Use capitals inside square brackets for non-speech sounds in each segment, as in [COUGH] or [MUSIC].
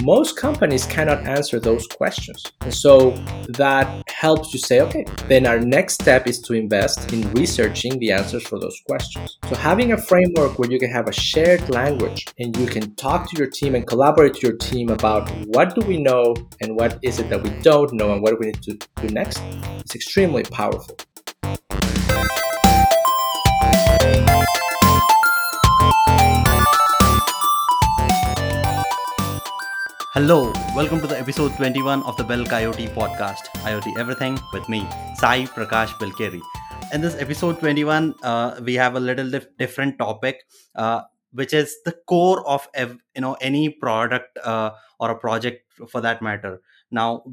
most companies cannot answer those questions. And so that helps you say, okay, then our next step is to invest in researching the answers for those questions. So having a framework where you can have a shared language and you can talk to your team and collaborate to your team about what do we know and what is it that we don't know and what do we need to do next is extremely powerful. Hello, welcome to the episode 21 of the BelkIoT podcast, IoT Everything, with me, Sai Prakash Belkeri. In this episode 21, uh, we have a little dif- different topic, uh, which is the core of ev- you know any product uh, or a project for that matter. Now,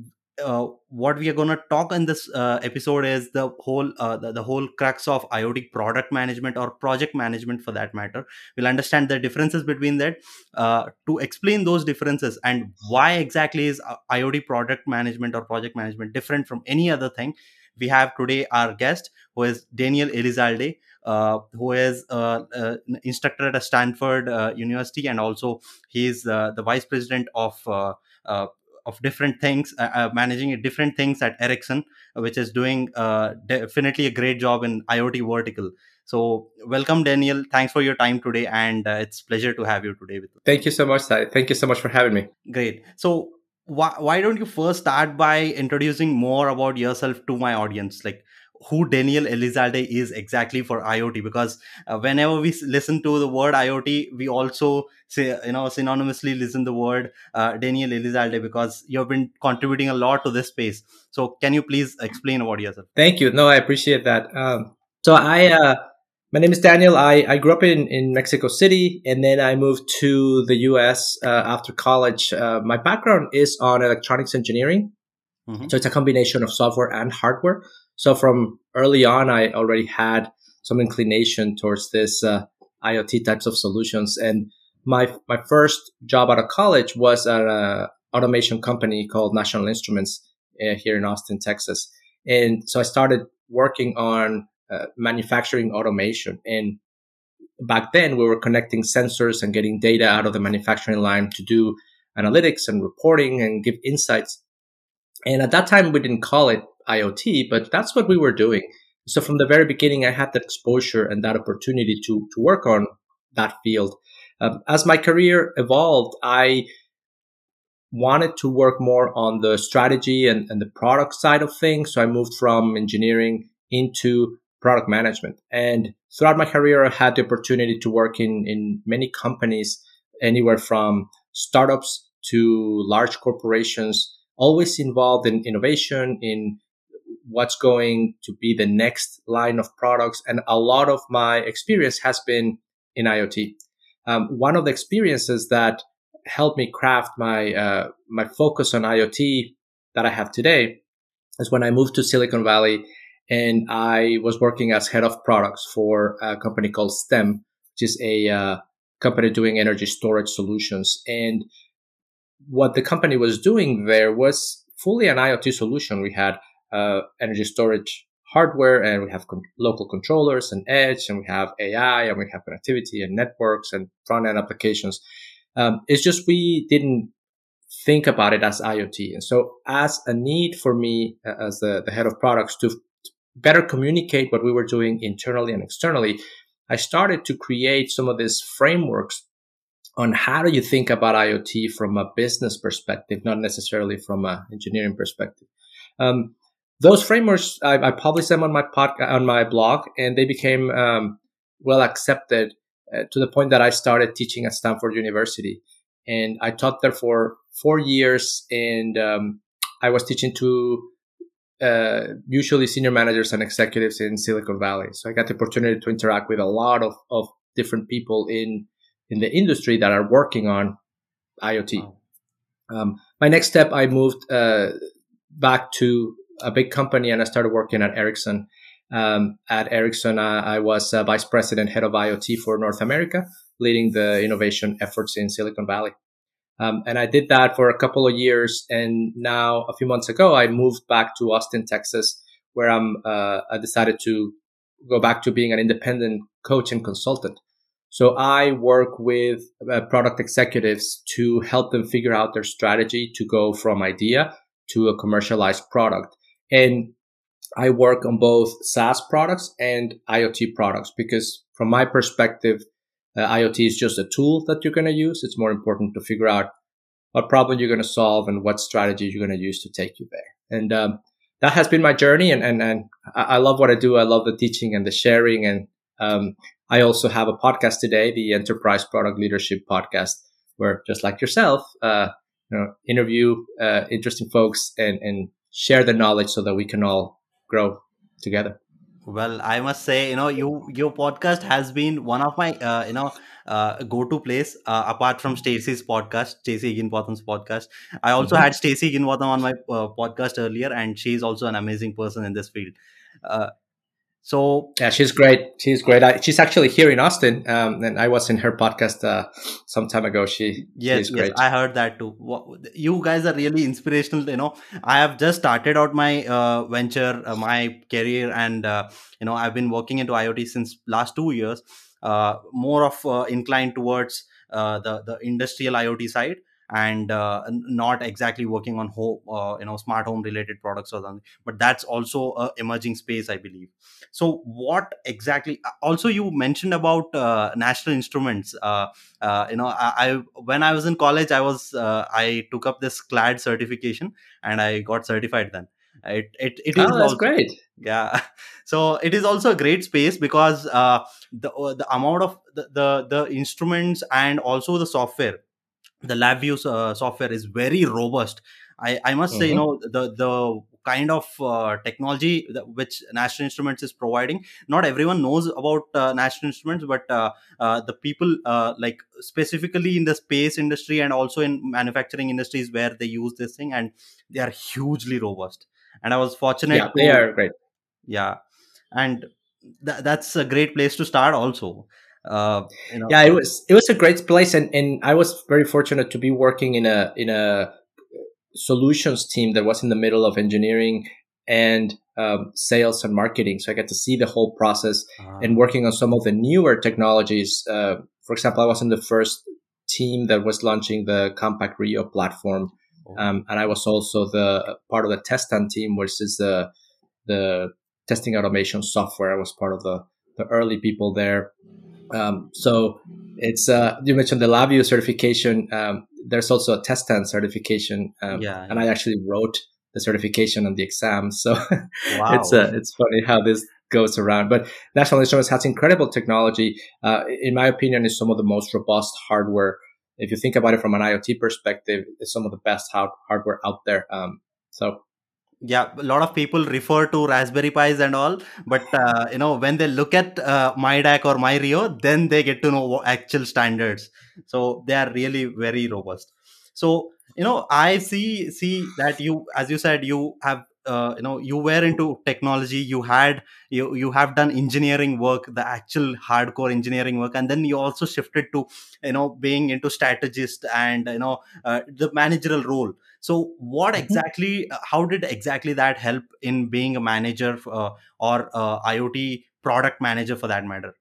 uh, what we are going to talk in this uh, episode is the whole uh, the, the, whole crux of iot product management or project management for that matter. We'll understand the differences between that uh, to explain those differences and why exactly is uh, iot product management or project management different from any other thing. We have today our guest who is daniel elizalde uh, who is uh, uh, instructor at Stanford uh, University, and also he's the vice president of of different things, uh, uh, managing different things at Ericsson, which is doing uh, definitely a great job in IoT vertical. So, welcome, Daniel. Thanks for your time today, and uh, it's pleasure to have you today with us. Thank you so much, Sai. Thank you so much for having me. Great. So, why, why don't you first start by introducing more about yourself to my audience? Like, who Daniel Elizalde is exactly for IoT because uh, whenever we listen to the word IoT, we also say you know synonymously listen the word uh, Daniel Elizalde because you have been contributing a lot to this space. So can you please explain about yourself? Thank you. No, I appreciate that. Um, so I. Uh, my name is Daniel. I, I grew up in, in Mexico City and then I moved to the US uh, after college. Uh, my background is on electronics engineering. Mm-hmm. So it's a combination of software and hardware. So from early on, I already had some inclination towards this uh, IoT types of solutions. And my my first job out of college was at an automation company called National Instruments uh, here in Austin, Texas. And so I started working on uh, manufacturing automation. And back then, we were connecting sensors and getting data out of the manufacturing line to do analytics and reporting and give insights. And at that time, we didn't call it IoT, but that's what we were doing. So from the very beginning, I had that exposure and that opportunity to, to work on that field. Um, as my career evolved, I wanted to work more on the strategy and, and the product side of things. So I moved from engineering into product management. And throughout my career, I had the opportunity to work in, in many companies, anywhere from startups to large corporations, always involved in innovation, in what's going to be the next line of products. And a lot of my experience has been in IoT. Um, one of the experiences that helped me craft my uh, my focus on IoT that I have today is when I moved to Silicon Valley and I was working as head of products for a company called Stem, which is a uh, company doing energy storage solutions. And what the company was doing there was fully an IoT solution. We had uh, energy storage hardware and we have con- local controllers and edge and we have AI and we have connectivity and networks and front end applications. Um, it's just we didn't think about it as IoT. And so as a need for me uh, as the, the head of products to better communicate what we were doing internally and externally, I started to create some of these frameworks on how do you think about IoT from a business perspective, not necessarily from an engineering perspective. Um, those frameworks I, I, published them on my podcast on my blog, and they became um, well accepted uh, to the point that I started teaching at Stanford University, and I taught there for four years, and um, I was teaching to uh, usually senior managers and executives in Silicon Valley. So I got the opportunity to interact with a lot of, of different people in in the industry that are working on IoT. Um, my next step, I moved uh, back to a big company and I started working at Ericsson. Um, at Ericsson, I, I was uh, vice president, head of IoT for North America, leading the innovation efforts in Silicon Valley. Um, and I did that for a couple of years. And now, a few months ago, I moved back to Austin, Texas, where I'm. Uh, I decided to go back to being an independent coach and consultant. So I work with uh, product executives to help them figure out their strategy to go from idea to a commercialized product. And I work on both SaaS products and IoT products because from my perspective, uh, IoT is just a tool that you're going to use. It's more important to figure out what problem you're going to solve and what strategy you're going to use to take you there. And um, that has been my journey, and and and I love what I do. I love the teaching and the sharing, and um, I also have a podcast today, the Enterprise Product Leadership Podcast, where just like yourself, uh, you know, interview uh, interesting folks and and share the knowledge so that we can all grow together. Well, I must say, you know, you your podcast has been one of my, uh, you know, uh, go-to place uh, apart from Stacey's podcast, Stacey Higginbotham's podcast. I also mm-hmm. had Stacey Higginbotham on my uh, podcast earlier, and she's also an amazing person in this field. So yeah, she's great. She's great. I, she's actually here in Austin, um, and I was in her podcast uh, some time ago. She yes, yes, I heard that too. You guys are really inspirational. You know, I have just started out my uh, venture, uh, my career, and uh, you know, I've been working into IoT since last two years. Uh, more of uh, inclined towards the the industrial IoT side and uh, not exactly working on home, uh, you know, smart home related products or something. But that's also a emerging space, I believe. So, what exactly? Uh, also, you mentioned about uh, National Instruments. Uh, uh, you know, I, I, when I was in college, I was I took up this CLAD certification and I got certified then. It it, it is oh, that's also, great. Yeah, [LAUGHS] so it is also a great space because the the amount of the, the the instruments and also the software the LabVIEW uh, software is very robust. I, I must mm-hmm. say, you mm-hmm. know, the the kind of uh, technology that, which National Instruments is providing. Not everyone knows about uh, National Instruments, but uh, uh the people uh, like specifically in the space industry and also in manufacturing industries where they use this thing, and they are hugely robust. And I was fortunate. Yeah, to, they are great. Yeah, and th- that's a great place to start. Also, uh, you know, yeah, it was it was a great place, and, and I was very fortunate to be working in a in a solutions team that was in the middle of engineering and um, sales and marketing. So I got to see the whole process uh-huh. and working on some of the newer technologies. Uh, for example, I was in the first team that was launching the CompactRIO platform, oh. um, and I was also the part of the TestStand team, which is the the testing automation software. I was part of the the early people there. Um, so it's uh, you mentioned the LabVIEW certification. Um, there's also a TestStand certification, um, yeah, and I actually wrote the certification on the exam. [LAUGHS] So wow. it's uh, it's funny how this goes around. But National Instruments has incredible technology. Uh, in my opinion, is some of the most robust hardware. If you think about it from an IoT perspective, it's some of the best hardware out there. Um, so yeah a lot of people refer to raspberry pis and all but uh, you know when they look at uh, myDAQ or myRIO then they get to know actual standards. So they are really very robust. So you know i see see that you as you said you have uh, you know you were into technology you had you you have done engineering work the actual hardcore engineering work and then you also shifted to you know being into strategist and you know uh, the managerial role so what mm-hmm. exactly uh, how did exactly that help in being a manager uh, or uh, iot product manager for that matter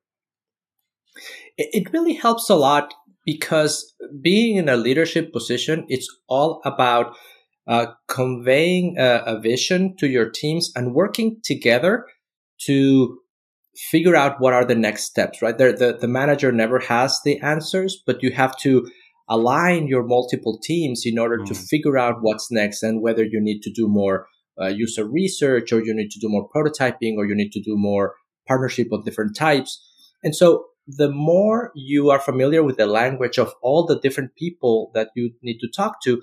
it really helps a lot because being in a leadership position it's all about uh, conveying a, a vision to your teams and working together to figure out what are the next steps right there the, the manager never has the answers but you have to align your multiple teams in order mm. to figure out what's next and whether you need to do more uh, user research or you need to do more prototyping or you need to do more partnership of different types and so the more you are familiar with the language of all the different people that you need to talk to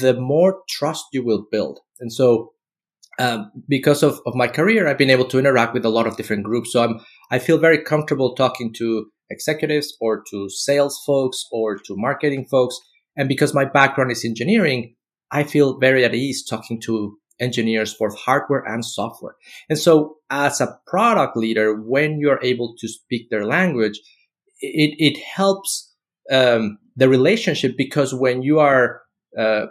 the more trust you will build. And so, um, because of, of my career, I've been able to interact with a lot of different groups. So I'm, I feel very comfortable talking to executives or to sales folks or to marketing folks. And because my background is engineering, I feel very at ease talking to engineers, both hardware and software. And so as a product leader, when you're able to speak their language, it, it helps um, the relationship because when you are uh,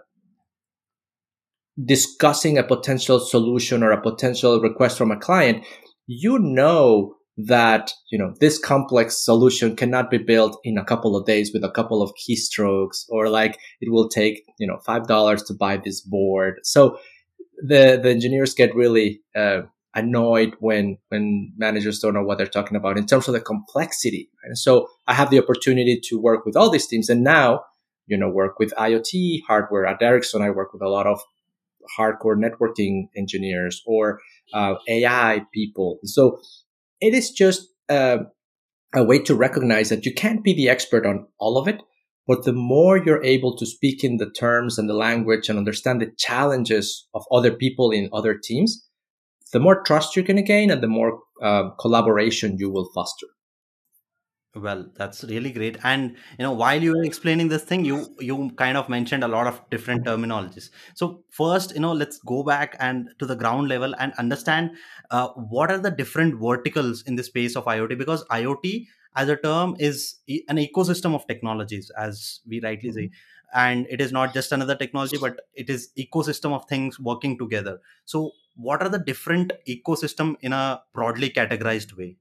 discussing a potential solution or a potential request from a client, you know that, you know, this complex solution cannot be built in a couple of days with a couple of keystrokes or like it will take, you know, $5 to buy this board. So the, the engineers get really, uh, annoyed when when managers don't know what they're talking about in terms of the complexity. And so I have the opportunity to work with all these teams, and now you know work with IoT hardware at Ericsson. I work with a lot of hardcore networking engineers or uh, AI people. So it is just uh, a way to recognize that you can't be the expert on all of it. But the more you're able to speak in the terms and the language and understand the challenges of other people in other teams, the more trust you're going to gain and the more uh, collaboration you will foster well that's really great. And you know while you were explaining this thing you you kind of mentioned a lot of different terminologies. So first you know let's go back and to the ground level and understand uh, what are the different verticals in the space of iot because iot as a term is an ecosystem of technologies as we rightly say. Mm-hmm. and it is not just another technology but it is ecosystem of things working together. So what are the different ecosystem in a broadly categorized way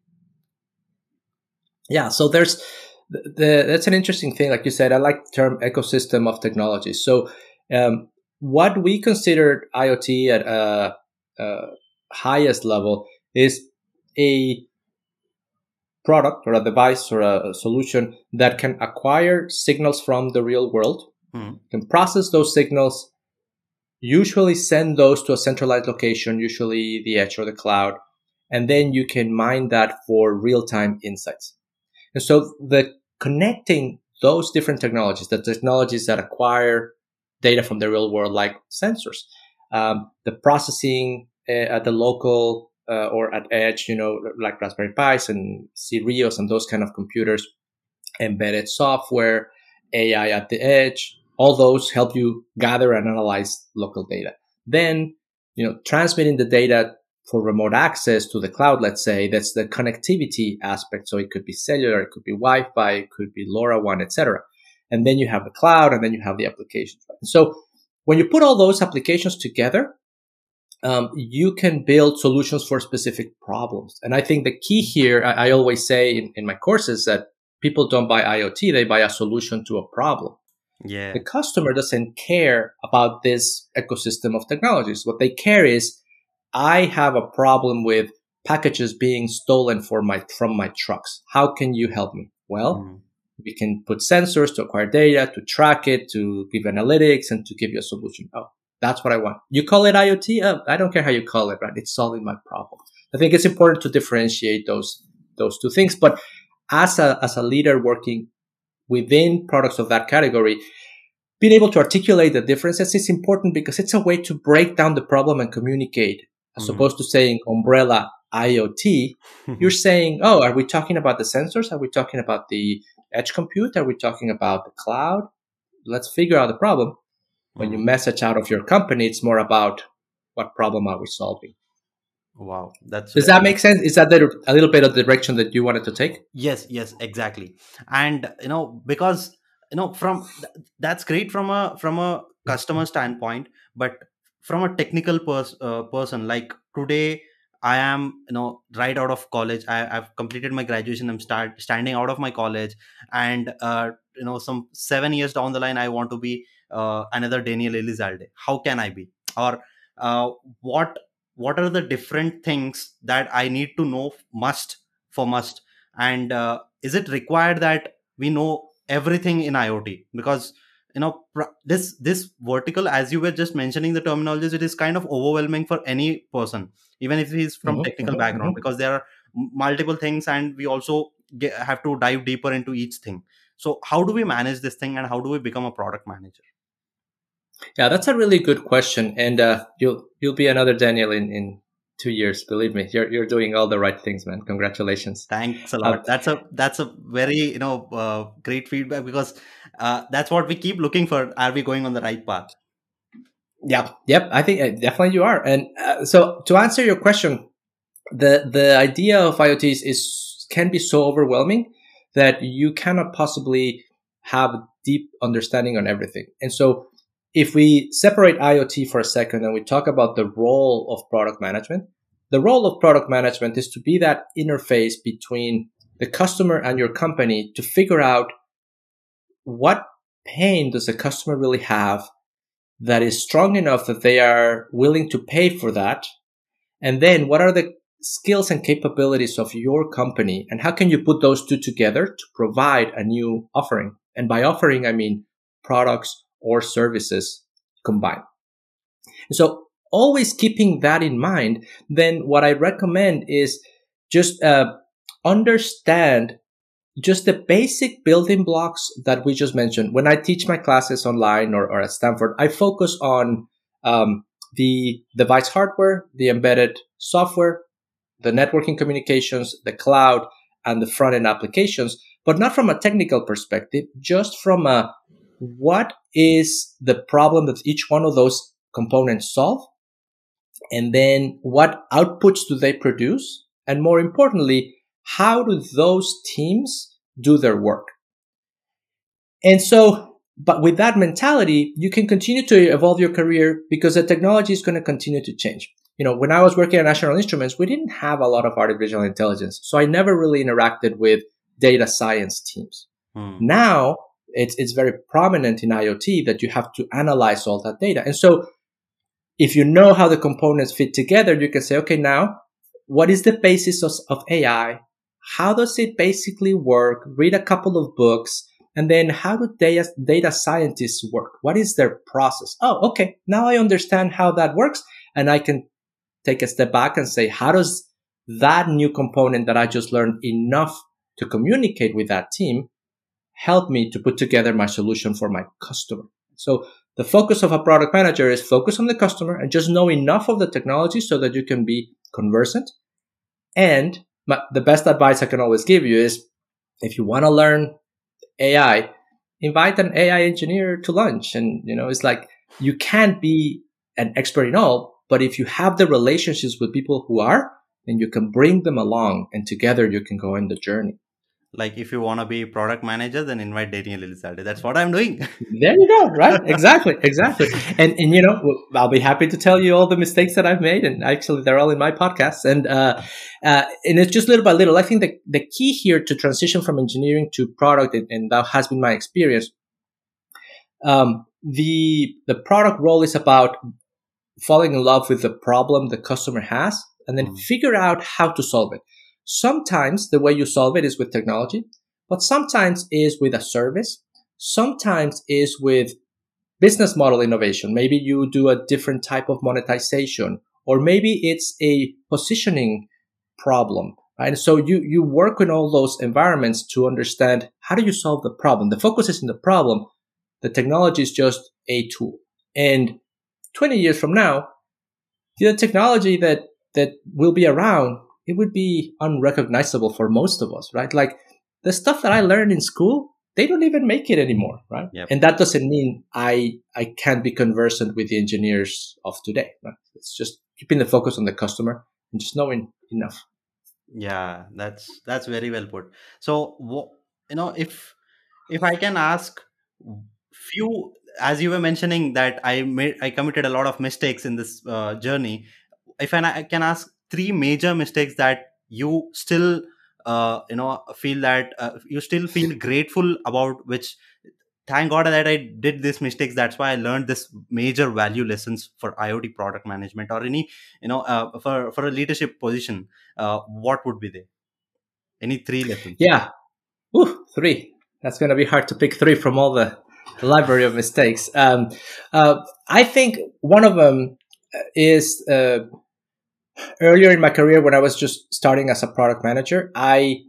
yeah so there's the, that's an interesting thing like you said i like the term ecosystem of technology so um, what we consider iot at a, a highest level is a product or a device or a, a solution that can acquire signals from the real world mm. can process those signals usually send those to a centralized location, usually the edge or the cloud, and then you can mine that for real-time insights. And so the connecting those different technologies, the technologies that acquire data from the real world, like sensors, um, the processing uh, at the local uh, or at edge, you know, like Raspberry Pis and cRIOs and those kind of computers, embedded software, AI at the edge, all those help you gather and analyze local data. Then, you know, transmitting the data for remote access to the cloud, let's say, that's the connectivity aspect. So it could be cellular, it could be Wi-Fi, it could be LoRaWAN, etc. And then you have the cloud, and then you have the applications. Right? So when you put all those applications together, um, you can build solutions for specific problems. And I think the key here, I, I always say in, in my courses that people don't buy IoT, they buy a solution to a problem. Yeah. The customer doesn't care about this ecosystem of technologies. What they care is I have a problem with packages being stolen for my from my trucks. How can you help me? Well, mm. we can put sensors to acquire data, to track it, to give analytics, and to give you a solution. Oh, that's what I want. You call it IoT? Uh, I don't care how you call it, right? It's solving my problem. I think it's important to differentiate those those two things. But as a as a leader working within products of that category, being able to articulate the differences is important because it's a way to break down the problem and communicate as mm-hmm. opposed to saying umbrella IoT. [LAUGHS] you're saying, oh, are we talking about the sensors? Are we talking about the edge compute? Are we talking about the cloud? Let's figure out the problem. When mm-hmm. you message out of your company, it's more about what problem are we solving? Wow, that's does that make sense? Is that the, a little bit of the direction that you wanted to take? Yes, yes, exactly. And you know, because you know, from that's great from a from a customer standpoint, but from a technical pers- uh, person, like today, I am you know right out of college. I, have completed my graduation. I'm start standing out of my college, and uh, you know, some seven years down the line, I want to be uh, another Daniel Elizalde. How can I be? Or uh, what what are the different things that i need to know must for must and uh, is it required that we know everything in iot because you know this this vertical as you were just mentioning the terminologies it is kind of overwhelming for any person even if he's from mm-hmm, technical mm-hmm, background mm-hmm. because there are multiple things and we also get, have to dive deeper into each thing so how do we manage this thing and how do we become a product manager yeah, that's a really good question, and uh, you'll you'll be another Daniel in, in two years. Believe me, you're you're doing all the right things, man. Congratulations. Thanks a lot. Uh, that's a that's a very you know uh, great feedback because uh, that's what we keep looking for. Are we going on the right path? Yep, yep. I think uh, definitely you are. And uh, so to answer your question, the the idea of IoTs is can be so overwhelming that you cannot possibly have a deep understanding on everything. And so if we separate IoT for a second and we talk about the role of product management, the role of product management is to be that interface between the customer and your company to figure out what pain does the customer really have that is strong enough that they are willing to pay for that? And then what are the skills and capabilities of your company and how can you put those two together to provide a new offering? And by offering, I mean products or services combined. So always keeping that in mind, then what I recommend is just uh, understand just the basic building blocks that we just mentioned. When I teach my classes online or, or at Stanford, I focus on um, the device hardware, the embedded software, the networking communications, the cloud, and the front end applications, but not from a technical perspective, just from a what is the problem that each one of those components solve? And then what outputs do they produce? And more importantly, how do those teams do their work? And so, but with that mentality, you can continue to evolve your career because the technology is going to continue to change. You know, when I was working at National Instruments, we didn't have a lot of artificial intelligence. So I never really interacted with data science teams. Hmm. Now it's, it's very prominent in IoT that you have to analyze all that data. And so if you know how the components fit together, you can say, okay, now what is the basis of, of AI? how does it basically work? Read a couple of books. And then how do data, data scientists work? What is their process? Oh, okay. Now I understand how that works. And I can take a step back and say, how does that new component that I just learned enough to communicate with that team help me to put together my solution for my customer? So the focus of a product manager is focus on the customer and just know enough of the technology so that you can be conversant and but the best advice I can always give you is if you want to learn AI, invite an AI engineer to lunch. And, you know, it's like you can't be an expert in all, but if you have the relationships with people who are, then you can bring them along and together you can go in the journey like if you want to be product manager then invite daniel elizalde that's what i'm doing. [LAUGHS] There you go right? Exactly exactly. And and you know i'll be happy to tell you all the mistakes that i've made and actually they're all in my podcast. And uh, uh and it's just little by little. I think the, the key here to transition from engineering to product and, and that has been my experience um the the product role is about falling in love with the problem the customer has and then mm. figure out how to solve it Sometimes the way you solve it is with technology, but sometimes is with a service. Sometimes is with business model innovation. Maybe you do a different type of monetization, or maybe it's a positioning problem. Right? So you, you work in all those environments to understand how do you solve the problem? The focus is in the problem. The technology is just a tool. And 20 years from now, the technology that, that will be around it would be unrecognizable for most of us, right? Like the stuff that I learned in school, they don't even make it anymore, right? Yep. And that doesn't mean I I can't be conversant with the engineers of today. Right? It's just keeping the focus on the customer and just knowing enough. Yeah, that's that's very well put. So, you know, if if I can ask few as you were mentioning that I made I committed a lot of mistakes in this uh, journey. If I can ask three major mistakes that you still uh, you know feel that uh, you still feel [LAUGHS] grateful about which thank god that i did these mistakes. That's why i learned this major value lessons for iot product management or any you know uh, for for a leadership position uh, what would be there? Any three lessons? Yeah. Ooh, three. That's going to be hard to pick three from all the library of mistakes. Um, uh, i think one of them is uh, earlier in my career when I was just starting as a product manager, I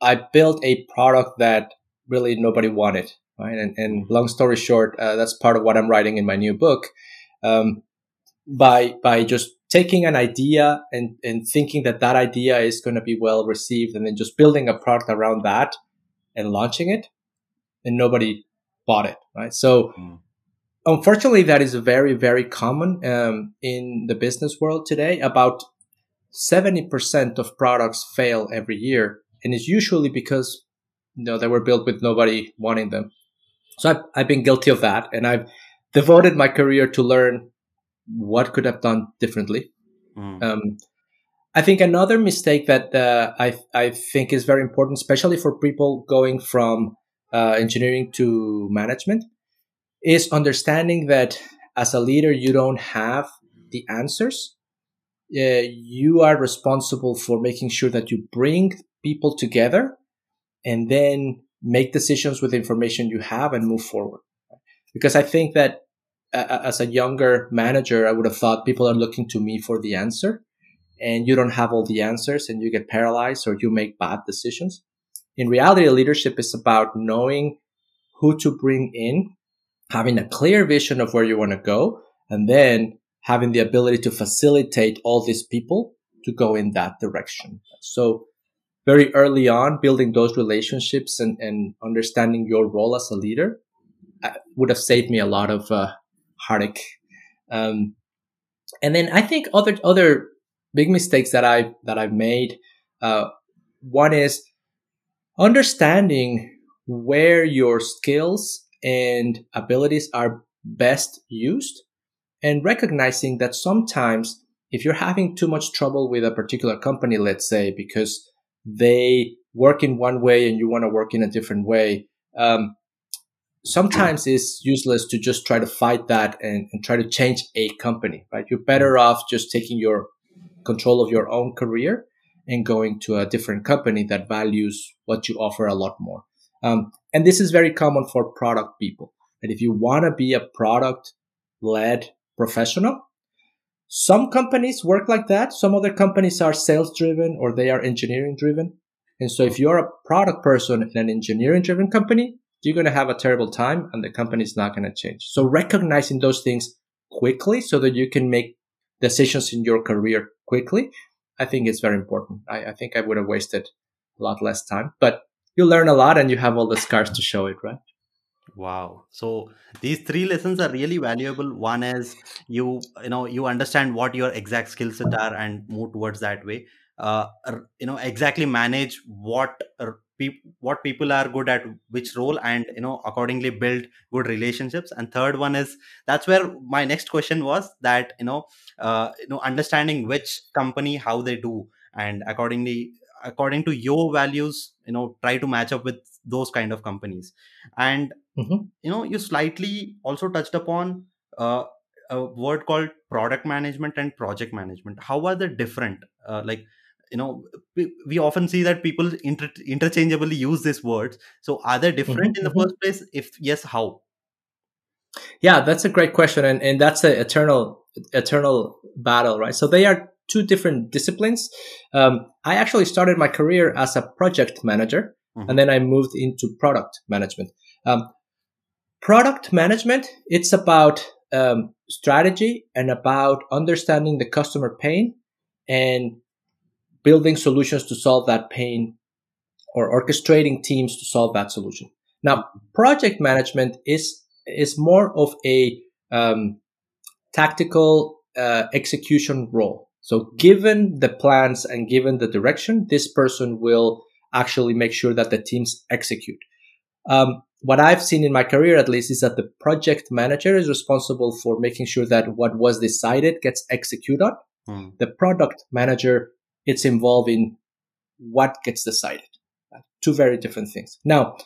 I built a product that really nobody wanted. Right, and, and long story short, uh, that's part of what I'm writing in my new book. Um, by by just taking an idea and and thinking that that idea is going to be well received, and then just building a product around that and launching it, and nobody bought it. Right, so. Mm unfortunately, that is very, very common um, in the business world today. About 70% of products fail every year. And it's usually because, you know, they were built with nobody wanting them. So I've, I've been guilty of that. And I've devoted my career to learn what could have done differently. Mm. Um, I think another mistake that uh, I I think is very important, especially for people going from uh, engineering to management, is understanding that as a leader you don't have the answers. Uh, you are responsible for making sure that you bring people together and then make decisions with information you have and move forward. Because I think that uh, as a younger manager, I would have thought people are looking to me for the answer and you don't have all the answers and you get paralyzed or you make bad decisions. In reality, leadership is about knowing who to bring in, having a clear vision of where you want to go, and then having the ability to facilitate all these people to go in that direction. So very early on, building those relationships and, and understanding your role as a leader uh, would have saved me a lot of uh, heartache. Um, and then I think other other big mistakes that I that I've made. Uh, one is understanding where your skills and abilities are best used, and recognizing that sometimes if you're having too much trouble with a particular company, let's say because they work in one way and you want to work in a different way, um, sometimes it's useless to just try to fight that and, and, try to change a company, right? You're better off just taking your control of your own career and going to a different company that values what you offer a lot more. Um, and this is very common for product people. And if you want to be a product led professional, some companies work like that. Some other companies are sales driven or they are engineering driven. And so if you're a product person in an engineering driven company, you're going to have a terrible time and the company is not going to change. So recognizing those things quickly so that you can make decisions in your career quickly, I think it's very important. I, I think I would have wasted a lot less time, but you learn a lot and you have all the scars to show it, right? Wow. So these three lessons are really valuable. One is you you know you understand what your exact skill set are and move towards that way. Uh, you know exactly manage what what people are good at which role and you know accordingly build good relationships and third one is that's where my next question was that you know uh, you know understanding which company how they do and accordingly according to your values you know try to match up with those kind of companies. And mm-hmm. you know you slightly also touched upon uh, a word called product management and project management. How are they different? Uh, like you know we often see that people inter- interchangeably use these words. So are they different mm-hmm. in the mm-hmm. first place? If yes how? Yeah that's a great question and, and that's an eternal eternal battle right? So they are two different disciplines um, i actually started my career as a project manager mm-hmm. and then i moved into product management um, product management it's about um, strategy and about understanding the customer pain and building solutions to solve that pain or orchestrating teams to solve that solution. Now, project management is is more of a um, tactical uh, execution role. So, given the plans and given the direction, this person will actually make sure that the teams execute. Um, what I've seen in my career, at least, is that the project manager is responsible for making sure that what was decided gets executed on. Mm. The product manager it's involved in what gets decided. Two very different things. Now,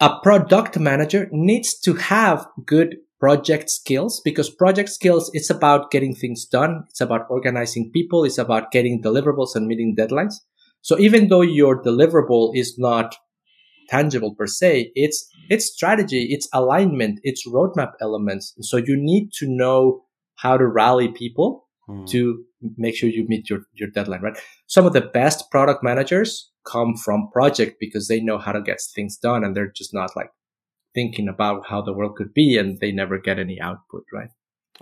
a product manager needs to have good project skills because project skills, it's about getting things done. It's about organizing people. It's about getting deliverables and meeting deadlines. So even though your deliverable is not tangible per se, it's, it's strategy, it's alignment, it's roadmap elements. So you need to know how to rally people mm. to make sure you meet your, your deadline, right? Some of the best product managers come from project because they know how to get things done and they're just not like thinking about how the world could be and they never get any output, right?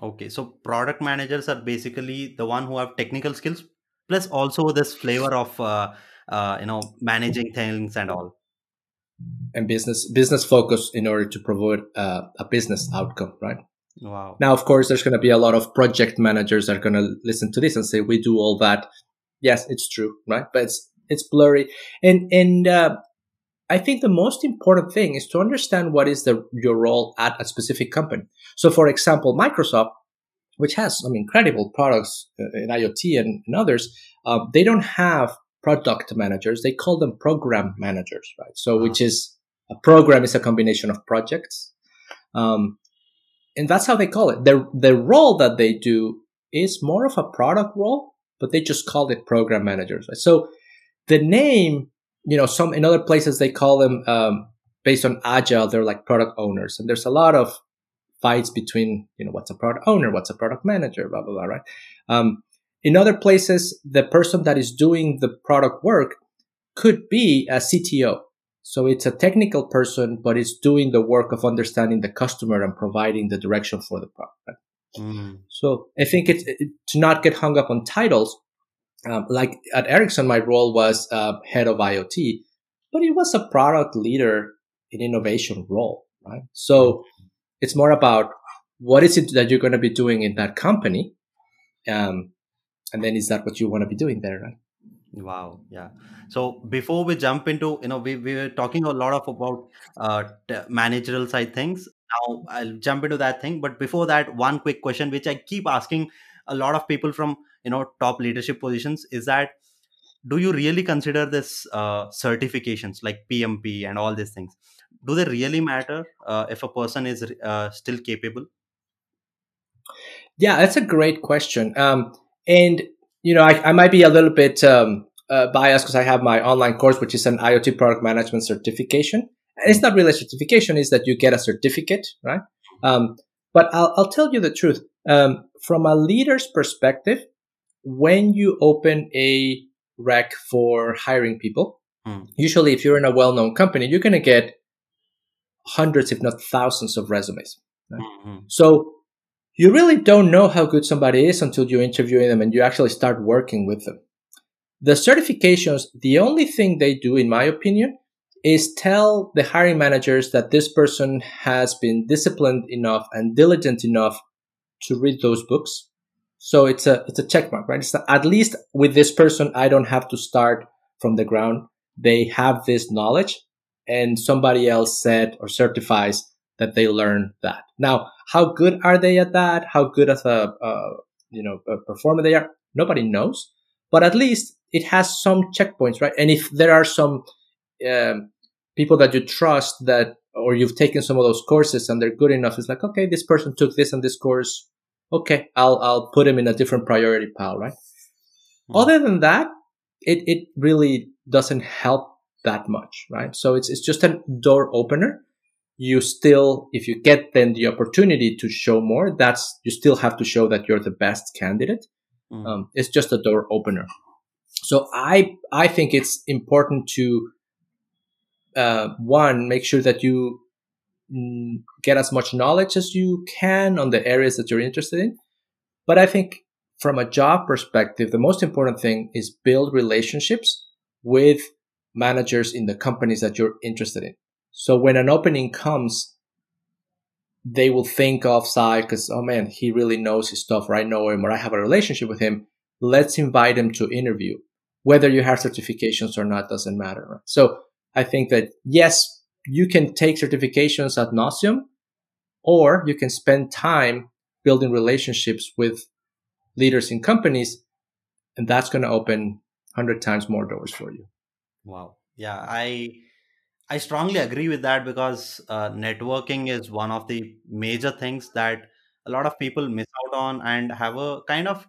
Okay, so product managers are basically the one who have technical skills plus also this flavor of uh, uh, you know managing things and all and business business focus in order to provide uh, a business outcome right Wow. Now, of course, there's going to be a lot of project managers that are going to listen to this and say, we do all that. Yes, it's true, right? But it's, it's blurry. And, and, uh, I think the most important thing is to understand what is the, your role at a specific company. So, for example, Microsoft, which has some incredible products uh, in IoT and, and others, uh, they don't have product managers. They call them program managers, right? So, uh-huh. which is a program is a combination of projects. Um, and that's how they call it. The, the role that they do is more of a product role, but they just call it program managers. Right? So the name, you know, some in other places they call them um, based on agile. They're like product owners, and there's a lot of fights between you know what's a product owner, what's a product manager, blah blah blah. Right. Um, in other places, the person that is doing the product work could be a CTO. So it's a technical person, but it's doing the work of understanding the customer and providing the direction for the product. Right? Mm. So I think it's it, to not get hung up on titles. Um, like at Ericsson, my role was uh, head of IoT, but it was a product leader in innovation role, right? So it's more about what is it that you're going to be doing in that company, um, and then is that what you want to be doing there, right? Wow. Yeah. So before we jump into, you know, we, we were talking a lot of about uh, managerial side things. Now I'll jump into that thing. But before that, one quick question, which I keep asking a lot of people from, you know, top leadership positions is that do you really consider this uh, certifications like PMP and all these things? Do they really matter uh, if a person is uh, still capable? Yeah, that's a great question. Um, and you know, I, I might be a little bit um, uh, biased because I have my online course, which is an IoT product management certification. And it's not really a certification; is that you get a certificate, right? Um, but I'll, I'll tell you the truth. Um, from a leader's perspective, when you open a rec for hiring people, mm. usually if you're in a well-known company, you're going to get hundreds, if not thousands, of resumes. Right? Mm-hmm. So you really don't know how good somebody is until you're interviewing them and you actually start working with them. The certifications, the only thing they do, in my opinion, is tell the hiring managers that this person has been disciplined enough and diligent enough to read those books. So it's a it's a check mark, right? It's at least with this person, I don't have to start from the ground. They have this knowledge, and somebody else said or certifies that they learn that. Now, how good are they at that? How good as a, a you know a performer they are? Nobody knows, but at least it has some checkpoints, right? And if there are some um, people that you trust that, or you've taken some of those courses and they're good enough, it's like okay, this person took this and this course. Okay, I'll I'll put him in a different priority pile, right? Mm-hmm. Other than that, it it really doesn't help that much, right? So it's it's just a door opener you still, if you get then the opportunity to show more, that's, you still have to show that you're the best candidate. Mm. Um, it's just a door opener. So I, I think it's important to, uh, one, make sure that you Mm, get as much knowledge as you can on the areas that you're interested in. But I think from a job perspective, the most important thing is build relationships with managers in the companies that you're interested in. So when an opening comes, they will think of Sai because, oh man, he really knows his stuff, or I know him, or I have a relationship with him. Let's invite him to interview. Whether you have certifications or not doesn't matter. Right? So I think that yes, you can take certifications at nauseum, or you can spend time building relationships with leaders in companies, and that's going to open hundred times more doors for you. Wow. Yeah, I I strongly agree with that because uh, networking is one of the major things that a lot of people miss out on and have a kind of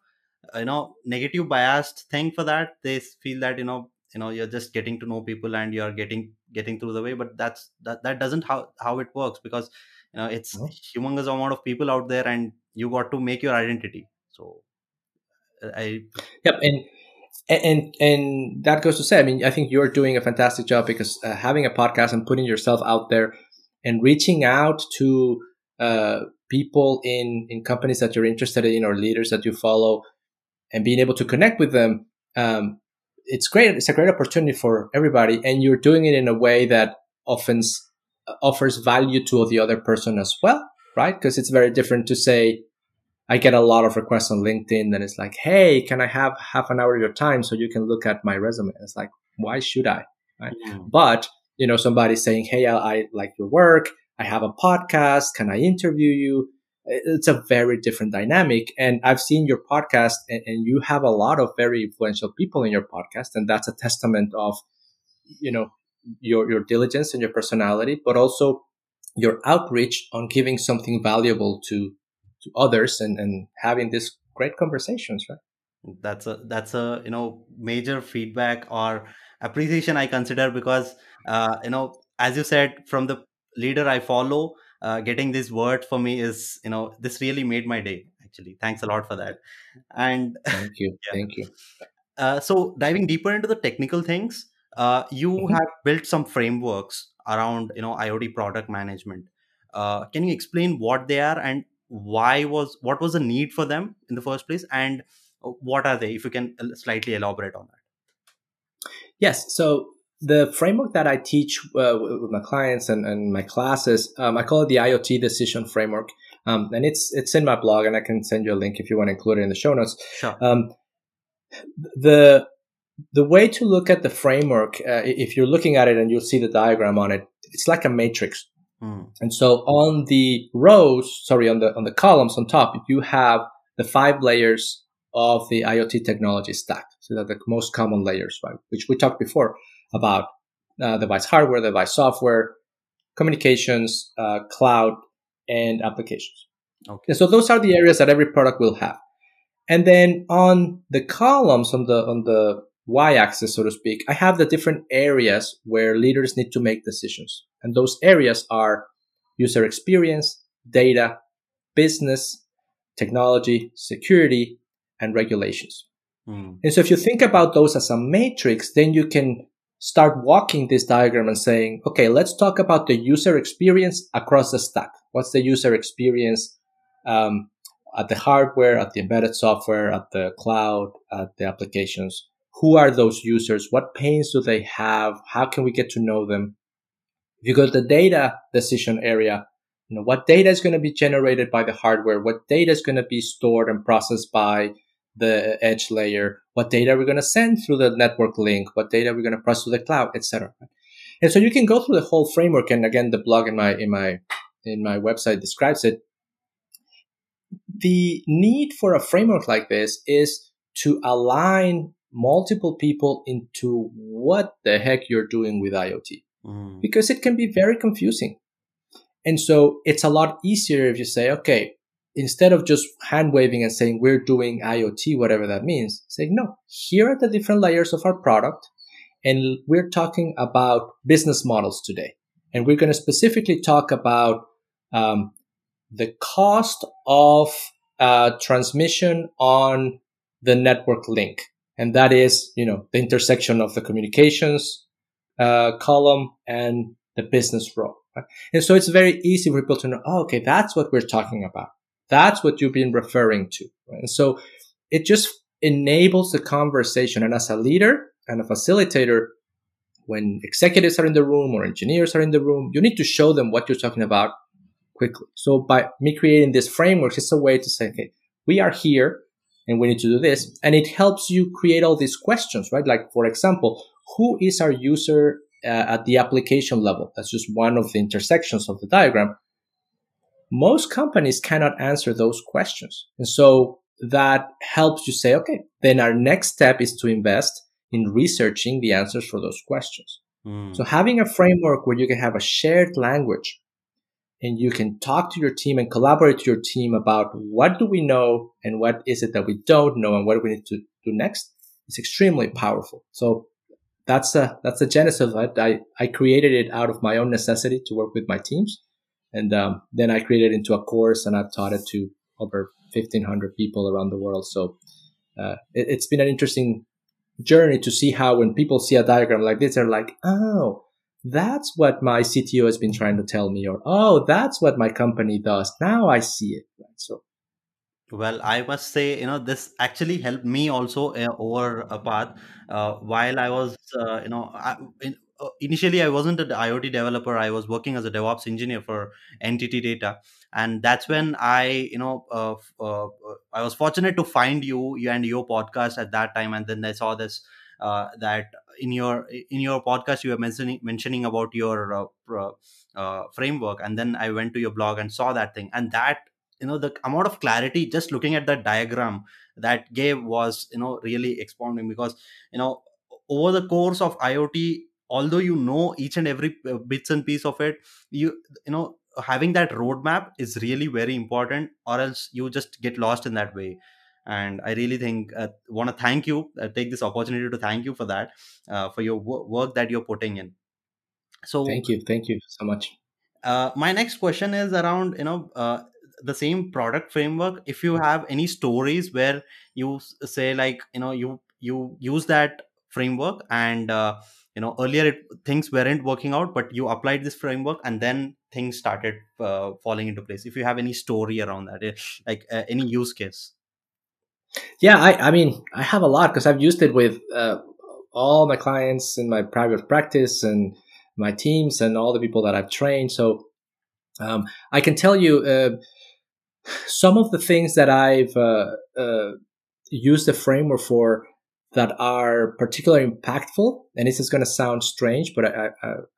you know negative biased thing for that. They feel that you know you know you're just getting to know people and you're getting getting through the way, but that's that that doesn't how how it works because you know it's oh. humongous amount of people out there and you got to make your identity. So I yep and and and that goes to say, I mean, I think you're doing a fantastic job because uh, having a podcast and putting yourself out there and reaching out to uh, people in in companies that you're interested in or leaders that you follow, and being able to connect with them, um, it's great. It's a great opportunity for everybody, and you're doing it in a way that often uh, offers value to the other person as well, right? Because it's very different to say, I get a lot of requests on LinkedIn and it's like, Hey, can I have half an hour of your time so you can look at my resume? it's like, why should I? Right? But, you know, somebody saying, Hey, I, I, like your work. I have a podcast. Can I interview you? It's a very different dynamic. And I've seen your podcast and, and you have a lot of very influential people in your podcast. And that's a testament of, you know, your, your diligence and your personality, but also your outreach on giving something valuable to, to others and, and having these great conversations, right? That's a, that's a, you know, major feedback or appreciation I consider because, uh, you know, as you said, from the leader I follow, uh, getting this word for me is you know this really made my day actually. Thanks a lot for that. And [LAUGHS] thank you. yeah. thank you. Uh, so diving deeper into the technical things uh, you mm-hmm. have built some frameworks around you know iot product management. Uh, can you explain what they are and why was what was the need for them in the first place? And uh, what are they? If you can uh, slightly elaborate on that. Yes. So the framework that I teach uh, with my clients and, and my classes, um, I call it the IoT decision framework. Um, and it's it's in my blog, and I can send you a link if you want to include it in the show notes. Sure. Um, the the way to look at the framework, uh, if you're looking at it and you'll see the diagram on it, it's like a matrix. Mm. And so on the rows, sorry, on the on the columns on top, you have the five layers of the IoT technology stack. So that the most common layers, right? Which we talked before about uh, device hardware, device software, communications, uh, cloud, and applications. Okay. And so those are the areas that every product will have. And then on the columns on the on the y-axis, so to speak, I have the different areas where leaders need to make decisions. And those areas are user experience, data, business, technology, security, and regulations. Mm. And so if you think about those as a matrix, then you can start walking this diagram and saying, okay, let's talk about the user experience across the stack. What's the user experience um, at the hardware, at the embedded software, at the cloud, at the applications? Who are those users? What pains do they have? How can we get to know them? If you go to the data decision area, you know, what data is going to be generated by the hardware? What data is going to be stored and processed by the edge layer, what data we're going to send through the network link, what data we're going to process to the cloud, etc. And so you can go through the whole framework. And again, the blog in my, in my, in my website describes it. The need for a framework like this is to align multiple people into what the heck you're doing with IoT. Mm. Because it can be very confusing. And so it's a lot easier if you say, okay, instead of just hand waving and saying we're doing IoT, whatever that means, saying no, here are the different layers of our product. And we're talking about business models today. And we're going to specifically talk about um, the cost of uh, transmission on the network link. And that is, you know, the intersection of the communications uh, column and the business row. Right? And so it's very easy for people to know, oh, okay, that's what we're talking about. That's what you've been referring to. Right? And so it just enables the conversation. And as a leader and a facilitator, when executives are in the room or engineers are in the room, you need to show them what you're talking about quickly. So by me creating this framework, it's a way to say, okay, we are here and we need to do this. And it helps you create all these questions, right? Like, for example, who is our user uh, at the application level? That's just one of the intersections of the diagram most companies cannot answer those questions. And so that helps you say, okay, then our next step is to invest in researching the answers for those questions. Mm. So having a framework where you can have a shared language and you can talk to your team and collaborate to your team about what do we know and what is it that we don't know and what do we need to do next is extremely powerful. So that's a, that's the genesis of it. I, I created it out of my own necessity to work with my teams. And um, then I created into a course and I've taught it to over 1500 people around the world. So uh, it, it's been an interesting journey to see how when people see a diagram like this, they're like, oh, that's what my CTO has been trying to tell me, or oh, that's what my company does. Now I see it. So well i must say you know this actually helped me also uh, over a path uh, while i was uh, you know I, in, uh, initially i wasn't an iot developer. I was working as a devops engineer for NTT Data. And that's when i you know uh, uh, uh, i was fortunate to find you, you and your podcast at that time. And then i saw this uh, that in your in your podcast you were mentioning mentioning about your framework. And then i went to your blog and saw that thing. And that you know the amount of clarity just looking at that diagram that gave was you know really expounding. Because you know over the course of iot although you know each and every uh, bits and piece of it you you know having that roadmap is really very important or else you just get lost in that way. And i really think uh, want to thank you uh, take this opportunity to thank you for that uh, for your wo- work that you're putting in. So thank you thank you so much. uh, my next question is around you know uh, the same product framework. If you have any stories where you say like you know you you use that framework and uh, you know earlier it, things weren't working out but you applied this framework and then things started uh, falling into place. If you have any story around that eh, like uh, any use case. Yeah i i mean i have a lot because i've used it with uh, all my clients in my private practice and my teams and all the people that i've trained. So um, i can tell you uh, some of the things that i've uh, uh used the framework for that are particularly impactful and this is going to sound strange but I,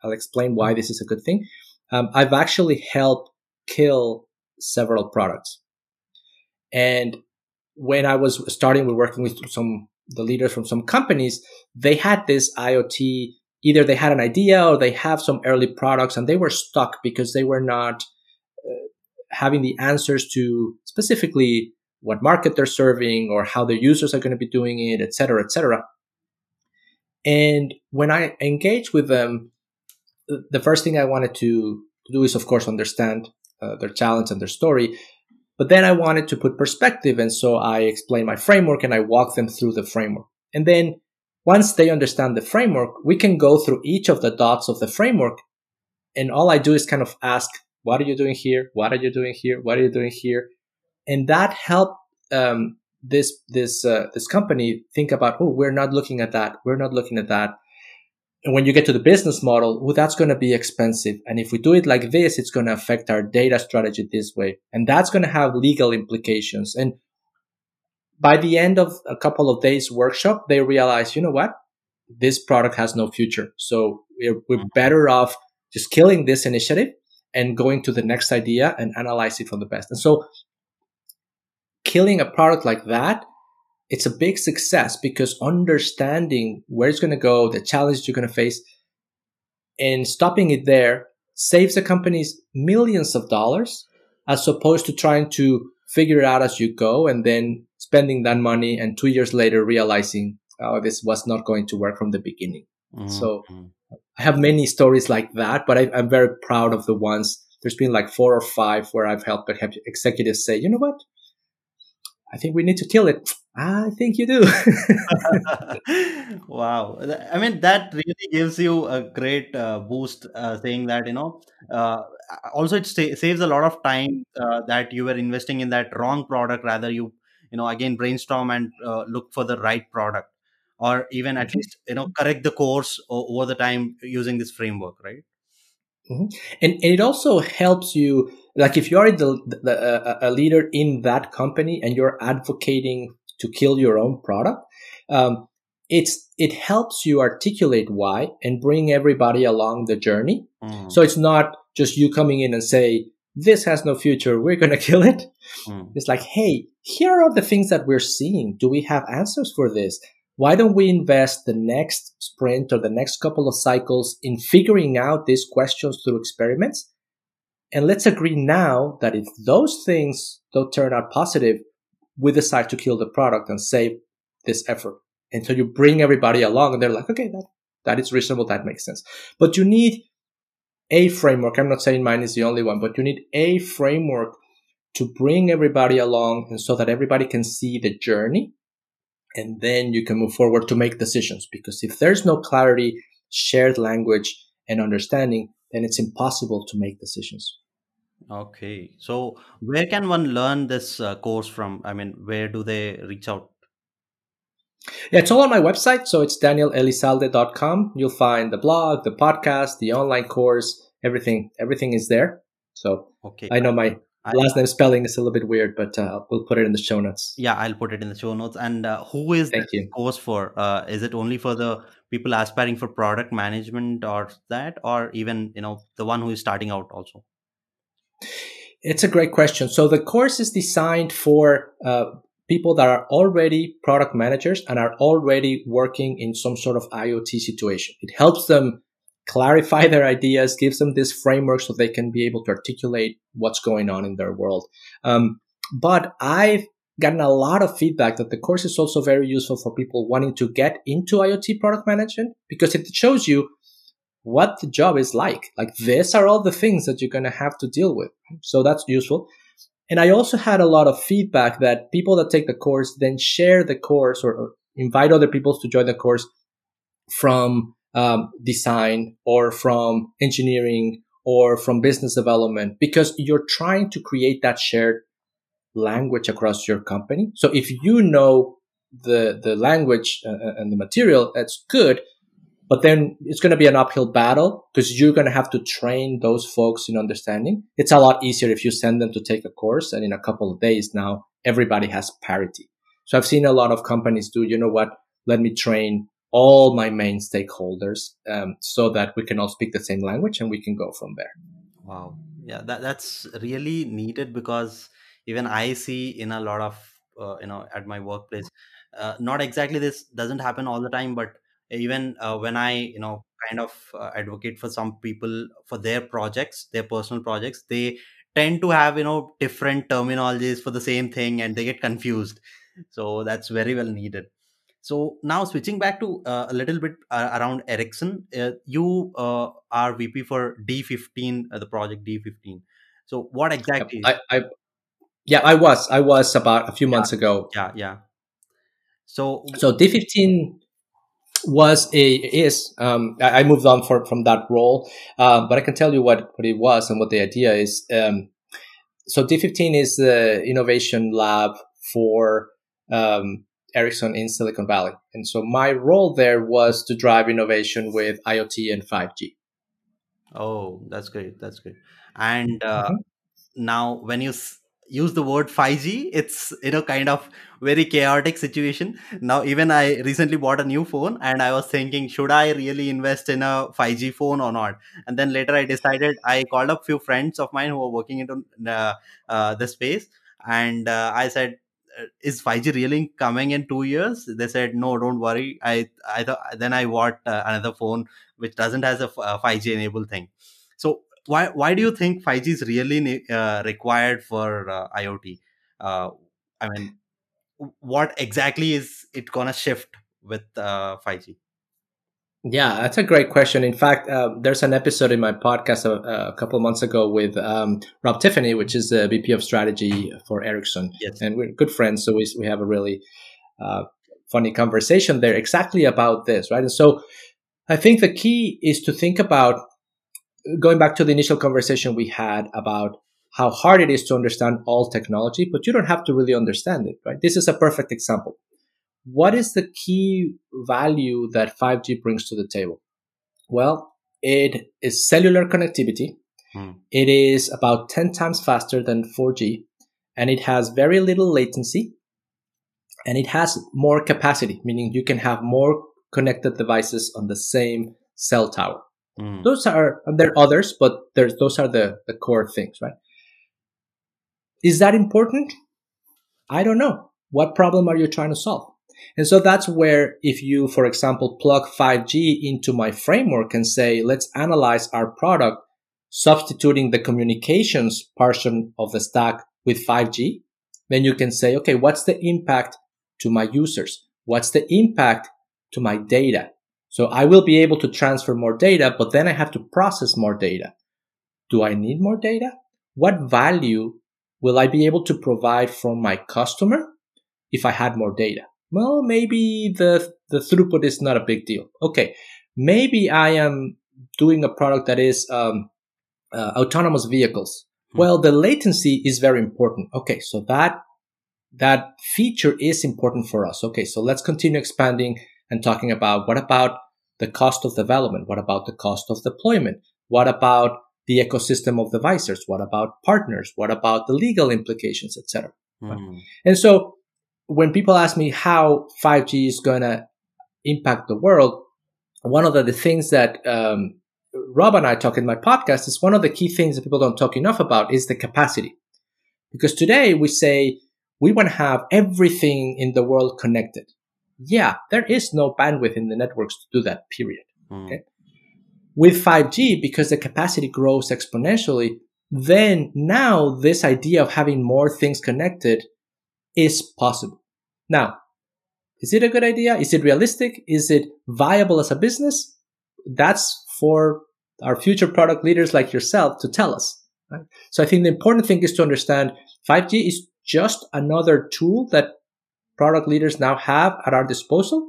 will explain why this is a good thing um, i've actually helped kill several products and when I was starting with working with some the leaders from some companies, they had this IoT. Either they had an idea or they have some early products, and they were stuck because they were not uh, having the answers to specifically what market they're serving or how their users are going to be doing it, et cetera, et cetera. And when I engage with them, the first thing I wanted to do is, of course, understand uh, their challenge and their story. But then I wanted to put perspective. And so I explain my framework and I walk them through the framework. And then once they understand the framework, we can go through each of the dots of the framework. And all I do is kind of ask, what are you doing here? What are you doing here? What are you doing here? And that helped um, this this uh, this company think about, oh, we're not looking at that. We're not looking at that. And when you get to the business model, well, that's going to be expensive. And if we do it like this, it's going to affect our data strategy this way. And that's going to have legal implications. And by the end of a couple of days workshop, they realize, you know what? This product has no future. So we're, we're better off just killing this initiative and going to the next idea and analyze it from the best. And so killing a product like that it's a big success because understanding where it's going to go, the challenges you're going to face, and stopping it there saves the companies millions of dollars as opposed to trying to figure it out as you go and then spending that money and two years later realizing, oh, this was not going to work from the beginning. Mm-hmm. So I have many stories like that, but I, I'm very proud of the ones. There's been like four or five where I've helped executives say, you know what? I think we need to kill it. I think you do. [LAUGHS] wow. I mean, that really gives you a great uh, boost uh, saying that, you know, uh, also it sa- saves a lot of time uh, that you were investing in that wrong product. Rather, you, you know, again, brainstorm and uh, look for the right product or even at mm-hmm. least, you know, correct the course over the time using this framework, right? Mm-hmm. And, and, it also helps you, like if you're the, the uh, a leader in that company and you're advocating to kill your own product, um, it's it helps you articulate why and bring everybody along the journey. Mm. So it's not just you coming in and say this has no future, we're gonna [LAUGHS] kill it. Mm. It's like, hey, here are the things that we're seeing. Do we have answers for this? Why don't we invest the next sprint or the next couple of cycles in figuring out these questions through experiments? And let's agree now that if those things don't turn out positive, we decide to kill the product and save this effort. And so you bring everybody along and they're like, okay, that, that is reasonable. That makes sense. But you need a framework. I'm not saying mine is the only one, but you need a framework to bring everybody along and so that everybody can see the journey. And then you can move forward to make decisions. Because if there's no clarity, shared language and understanding, then it's impossible to make decisions. Okay. So where can one learn this uh, course from? I mean, where do they reach out? Yeah, it's all on my website. So it's danielelizalde.com. You'll find the blog, the podcast, the online course, everything. Everything is there. So okay. I know my I, last name spelling is a little bit weird, but uh, we'll put it in the show notes. Yeah, I'll put it in the show notes. And uh, who is Thank this you. course for? Uh, is it only for the people aspiring for product management or that, or even you know the one who is starting out also? It's a great question. So the course is designed for uh, people that are already product managers and are already working in some sort of IoT situation. It helps them clarify [LAUGHS] their ideas, gives them this framework so they can be able to articulate what's going on in their world. Um, but I've gotten a lot of feedback that the course is also very useful for people wanting to get into IoT product management because it shows you what the job is like. Like these are all the things that you're going to have to deal with. So that's useful. And I also had a lot of feedback that people that take the course then share the course or, or invite other people to join the course from um, design or from engineering or from business development because you're trying to create that shared language across your company. So if you know the the language uh, uh and the material, that's good. But then it's going to be an uphill battle because you're going to have to train those folks in understanding. It's a lot easier if you send them to take a course and in a couple of days now everybody has parity. So I've seen a lot of companies do, you know what? Let me train all my main stakeholders um, so that we can all speak the same language and we can go from there. Wow. Yeah, that, that's really needed because even I see in a lot of, uh, you know, at my workplace, uh, not exactly this doesn't happen all the time, but even uh, when i you know kind of uh, advocate for some people for their projects their personal projects they tend to have you know different terminologies for the same thing and they get confused. So that's very well needed. So now switching back to uh, a little bit uh, around ericsson uh, you uh, are vp for d15 the project d15 so what exactly I, I yeah i was i was about a few months ago. Yeah yeah. So so d15 was a is um, I moved on for, from that role, uh, but I can tell you what what it was and what the idea is. Um, so D15 is the innovation lab for um, Ericsson in Silicon Valley, and so my role there was to drive innovation with IoT and 5G. Oh, that's great. That's great. And uh, mm-hmm. now, when you use the word 5G, it's you know kind of very chaotic situation. Now even I recently bought a new phone and I was thinking, should I really invest in a 5G phone or not? And then later I decided I called up few friends of mine who were working into uh, uh, the space and uh, I said, uh, is 5G really coming in two years? They said, no, don't worry. I I th- then I bought uh, another phone which doesn't has a 5G enabled thing. So why why do you think 5G is really uh, required for uh, IoT? Uh, I mean, what exactly is it gonna shift with 5G? Uh, yeah, that's a great question. In fact, uh, there's an episode in my podcast a, a couple months ago with um, Rob Tiffany, which is the VP of Strategy for Ericsson, yes. and we're good friends, so we we have a really uh, funny conversation there exactly about this, right? And so, I think the key is to think about going back to the initial conversation we had about how hard it is to understand all technology, but you don't have to really understand it, right? This is a perfect example. What is the key value that 5G brings to the table? Well, it is cellular connectivity. Hmm. It is about 10 times faster than 4G, and it has very little latency, and it has more capacity, meaning you can have more connected devices on the same cell tower. Mm. Those are there are others, but there's those are the, the core things, right? Is that important? I don't know. What problem are you trying to solve? And so that's where if you, for example, plug 5G into my framework and say, let's analyze our product, substituting the communications portion of the stack with 5G, then you can say, okay, what's the impact to my users? What's the impact to my data? So I will be able to transfer more data, but then I have to process more data. Do I need more data? What value will I be able to provide for my customer if I had more data? Well, maybe the, the throughput is not a big deal. Okay. Maybe I am doing a product that is, um, uh, autonomous vehicles. Hmm. Well, the latency is very important. Okay. So that, that feature is important for us. Okay. So let's continue expanding and talking about what about the cost of development? What about the cost of deployment? What about the ecosystem of devices? What about partners? What about the legal implications, etc. Mm. And so when people ask me how 5G is going to impact the world, one of the, the things that um, Rob and I talk in my podcast is one of the key things that people don't talk enough about is the capacity. Because today we say we want to have everything in the world connected. Yeah, there is no bandwidth in the networks to do that, period. Mm. Okay. With 5G, because the capacity grows exponentially, then now this idea of having more things connected is possible. Now, is it a good idea? Is it realistic? Is it viable as a business? That's for our future product leaders like yourself to tell us. Right? So I think the important thing is to understand 5G is just another tool that product leaders now have at our disposal.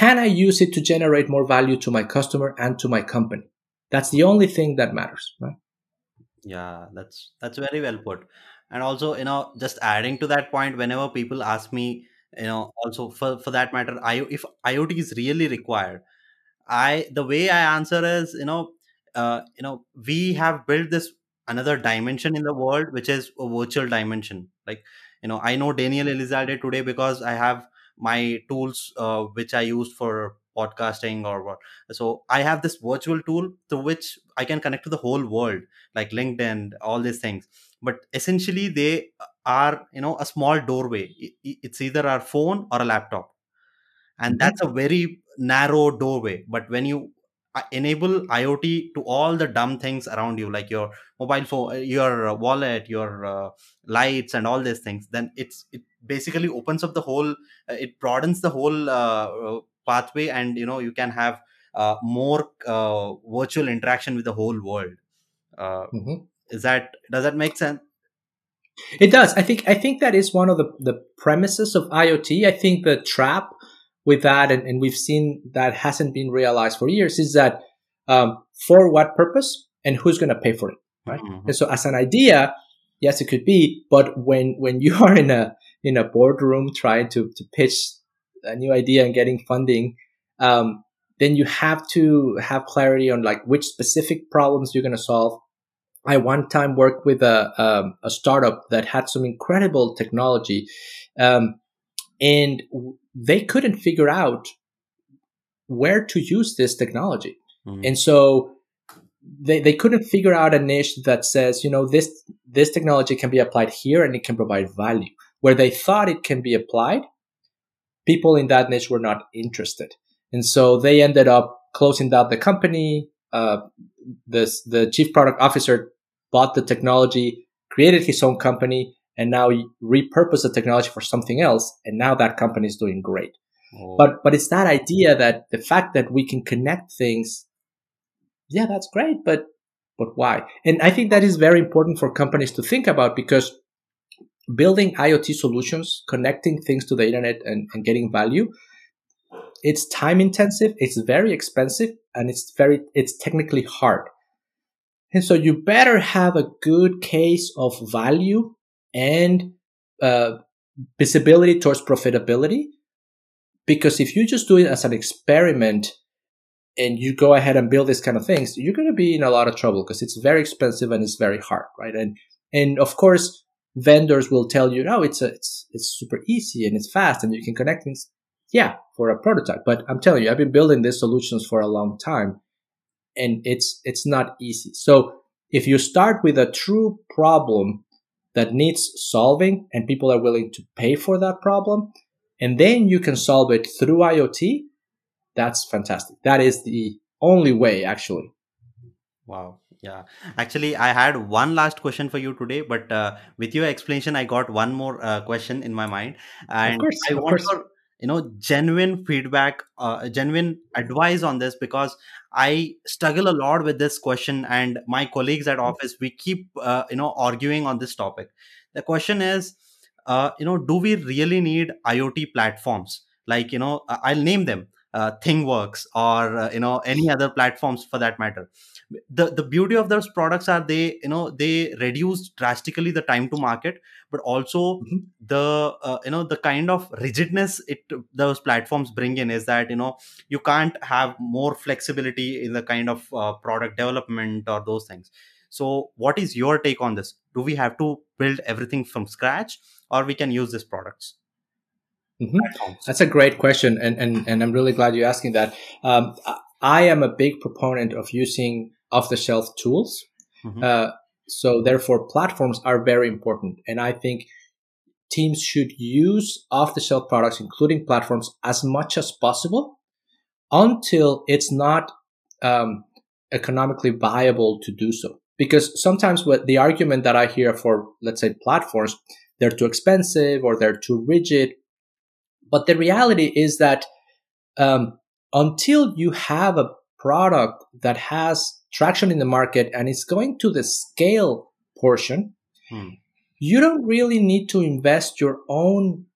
Can I use it to generate more value to my customer and to my company? That's the only thing that matters, right? Yeah, that's that's very well put. And also, you know, just adding to that point, whenever people ask me, you know, also for for that matter, I if IoT is really required, I the way I answer is, you know, uh, you know, we have built this another dimension in the world, which is a virtual dimension. Like, you know, I know Daniel Elizalde today because I have my tools uh, which I used for podcasting or what. So i have this virtual tool through which i can connect to the whole world like linkedin all these things. But essentially they are you know a small doorway. It's either our phone or a laptop. And mm-hmm. that's a very narrow doorway. But when you uh, enable iot to all the dumb things around you like your mobile phone uh, your wallet your uh, lights and all these things then it's it basically opens up the whole uh, it broadens the whole uh, pathway and you know you can have uh, more uh, virtual interaction with the whole world. Uh, mm-hmm. is that does that make sense? It does. I think i think that is one of the, the premises of iot i think the trap with that and, and we've seen that hasn't been realized for years is that um, for what purpose and who's going to pay for it right? Mm-hmm. and so as an idea yes it could be but when when [LAUGHS] you are in a in a boardroom trying to to pitch a new idea and getting funding, um, then you have to have clarity on like which specific problems you're going to solve. I one time worked with a um, a startup that had some incredible technology, um, and they couldn't figure out where to use this technology, mm-hmm. and so they, they couldn't figure out a niche that says you know this this technology can be applied here and it can provide value. Where they thought it can be applied, people in that niche were not interested. And so they ended up closing down the company. Uh, this, the chief product officer bought the technology, created his own company, and now repurposed the technology for something else. And now that company is doing great. Oh. But, but it's that idea that the fact that we can connect things, yeah, that's great, but, but why? And I think that is very important for companies to think about because building IoT solutions, connecting things to the internet and, and getting value, it's time intensive, it's very expensive, and it's very it's technically hard. And so you better have a good case of value and uh, visibility towards profitability. Because if you just do it as an experiment and you go ahead and build these kind of things, you're going to be in a lot of trouble because it's very expensive and it's very hard, right? And and of course, vendors will tell you, "Oh, it's a, it's it's super easy and it's fast and you can connect things." Yeah, for a prototype, but I'm telling you, I've been building these solutions for a long time, and it's it's not easy. So if you start with a true problem that needs solving and people are willing to pay for that problem, and then you can solve it through IoT, that's fantastic. That is the only way, actually. Wow. Yeah, actually, I had one last question for you today, but uh, with your explanation, I got one more uh, question in my mind, and course, I want course. your you know genuine feedback, uh, genuine advice on this because I struggle a lot with this question, and my colleagues at office we keep uh, you know arguing on this topic. The question is, uh, you know, do we really need IoT platforms? Like you know, I'll name them uh, ThingWorx or uh, you know any other platforms for that matter. The the beauty of those products are they you know they reduce drastically the time to market but also mm-hmm. the uh, you know the kind of rigidness it those platforms bring in is that you know you can't have more flexibility in the kind of uh, product development or those things. So what is your take on this? Do we have to build everything from scratch or we can use these products mm-hmm. that's a great question and, and and i'm really glad you're asking that um, I am a big proponent of using off the shelf tools. Mm-hmm. Uh, so therefore, platforms are very important, and I think teams should use off the shelf products, including platforms, as much as possible until it's not um, economically viable to do so. Because sometimes what the argument that I hear for, let's say, platforms, they're too expensive or they're too rigid. But the reality is that um, until you have a product that has traction in the market and it's going to the scale portion, hmm. you don't really need to invest your own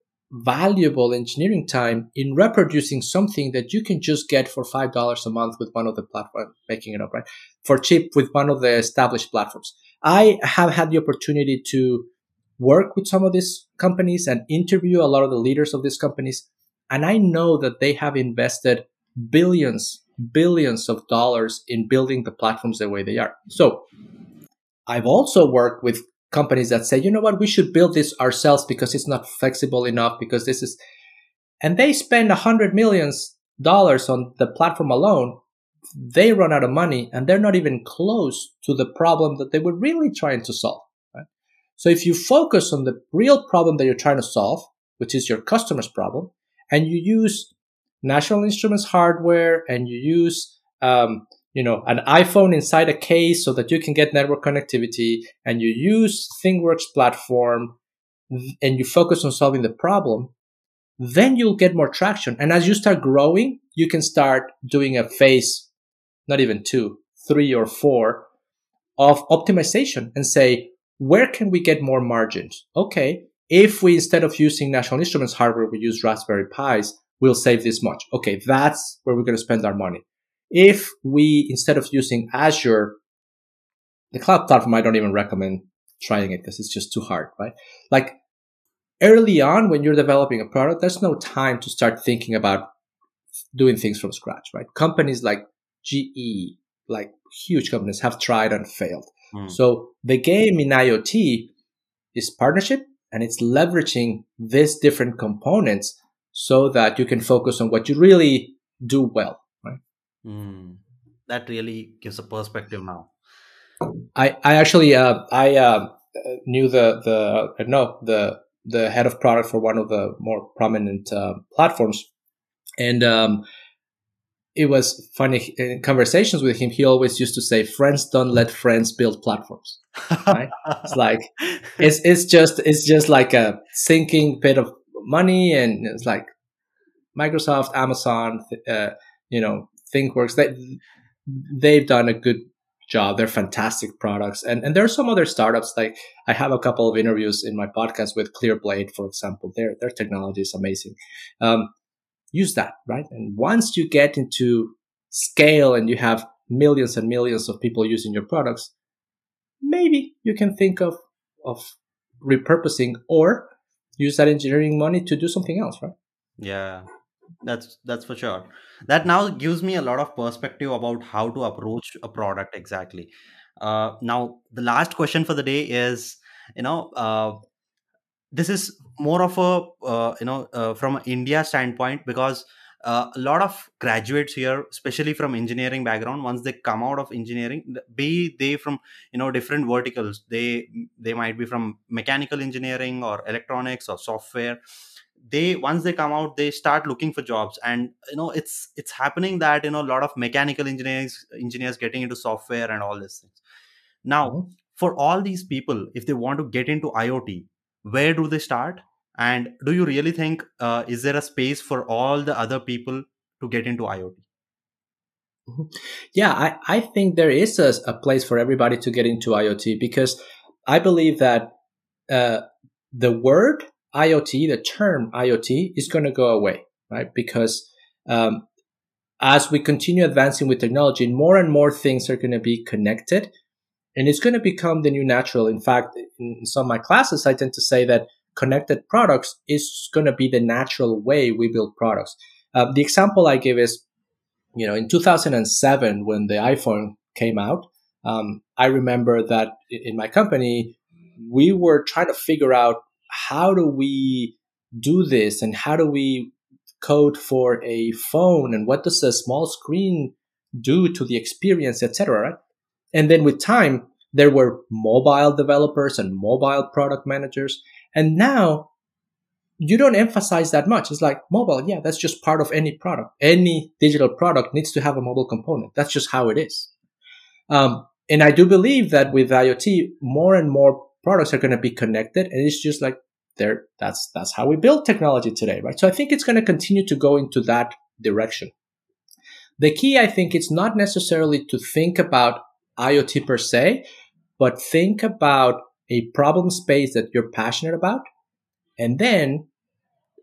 valuable engineering time in reproducing something that you can just get for five dollars a month with one of the platforms making it up right for cheap with one of the established platforms i have had the opportunity to work with some of these companies and interview a lot of the leaders of these companies and i know that they have invested billions billions of dollars in building the platforms the way they are so i've also worked with companies that say, you know what, we should build this ourselves because it's not flexible enough because this is, and they spend a hundred millions dollars on the platform alone. They run out of money and they're not even close to the problem that they were really trying to solve. So if you focus on the real problem that you're trying to solve, which is your customer's problem, and you use National Instruments hardware and you use um, you know, an iPhone inside a case so that you can get network connectivity and you use ThingWorx platform and you focus on solving the problem, then you'll get more traction. And as you start growing, you can start doing a phase, not even two, three or four of optimization and say, where can we get more margins? Okay. If we, instead of using National Instruments hardware, we use Raspberry Pis, we'll save this much. Okay. That's where we're going to spend our money if we, instead of using Azure, the cloud platform, I don't even recommend trying it because it's just too hard, right? Like early on when you're developing a product, there's no time to start thinking about doing things from scratch, right? Companies like GE, like huge companies have tried and failed. Mm. So the game in IoT is partnership and it's leveraging these different components so that you can focus on what you really do well. Mm, that really gives a perspective now. I I actually uh, I uh, knew the the uh, no the the head of product for one of the more prominent uh, platforms, and um, it was funny in conversations with him. He always used to say, "Friends don't let friends build platforms." Right? [LAUGHS] it's like it's it's just it's just like a sinking pit of money, and it's like Microsoft, Amazon, uh, you know, ThingWorx they they've done a good job. They're fantastic products, and and there are some other startups. Like I have a couple of interviews in my podcast with Clearblade, for example. Their their technology is amazing. Um, use that, right? And once you get into scale and you have millions and millions of people using your products, maybe you can think of of repurposing or use that engineering money to do something else, right? Yeah, that's that's for sure that now gives me a lot of perspective about how to approach a product exactly uh, now the last question for the day is you know uh, this is more of a uh, you know uh, from an india standpoint because uh, a lot of graduates here especially from engineering background once they come out of engineering be they from you know different verticals they they might be from mechanical engineering or electronics or software they once they come out they start looking for jobs and you know it's it's happening that you know a lot of mechanical engineers engineers getting into software and all these things now mm-hmm. for all these people if they want to get into iot where do they start and do you really think uh, is there a space for all the other people to get into iot mm-hmm. yeah i, I think there is a, a place for everybody to get into iot because i believe that uh, the word IoT, the term IoT, is going to go away, right? Because um, as we continue advancing with technology, more and more things are going to be connected, and it's going to become the new natural. In fact, in some of my classes, I tend to say that connected products is going to be the natural way we build products. Uh, the example I give is, you know, in 2007 when the iPhone came out, um, I remember that in my company we were trying to figure out how do we do this and how do we code for a phone and what does a small screen do to the experience, etc. Right? And then with time, there were mobile developers and mobile product managers. And now you don't emphasize that much. It's like mobile. Yeah, that's just part of any product. Any digital product needs to have a mobile component. That's just how it is. Um, and I do believe that with IoT, more and more products are going to be connected. And it's just like there, that's, that's how we build technology today, right? So I think it's going to continue to go into that direction. The key, I think, it's not necessarily to think about IoT per se, but think about a problem space that you're passionate about. And then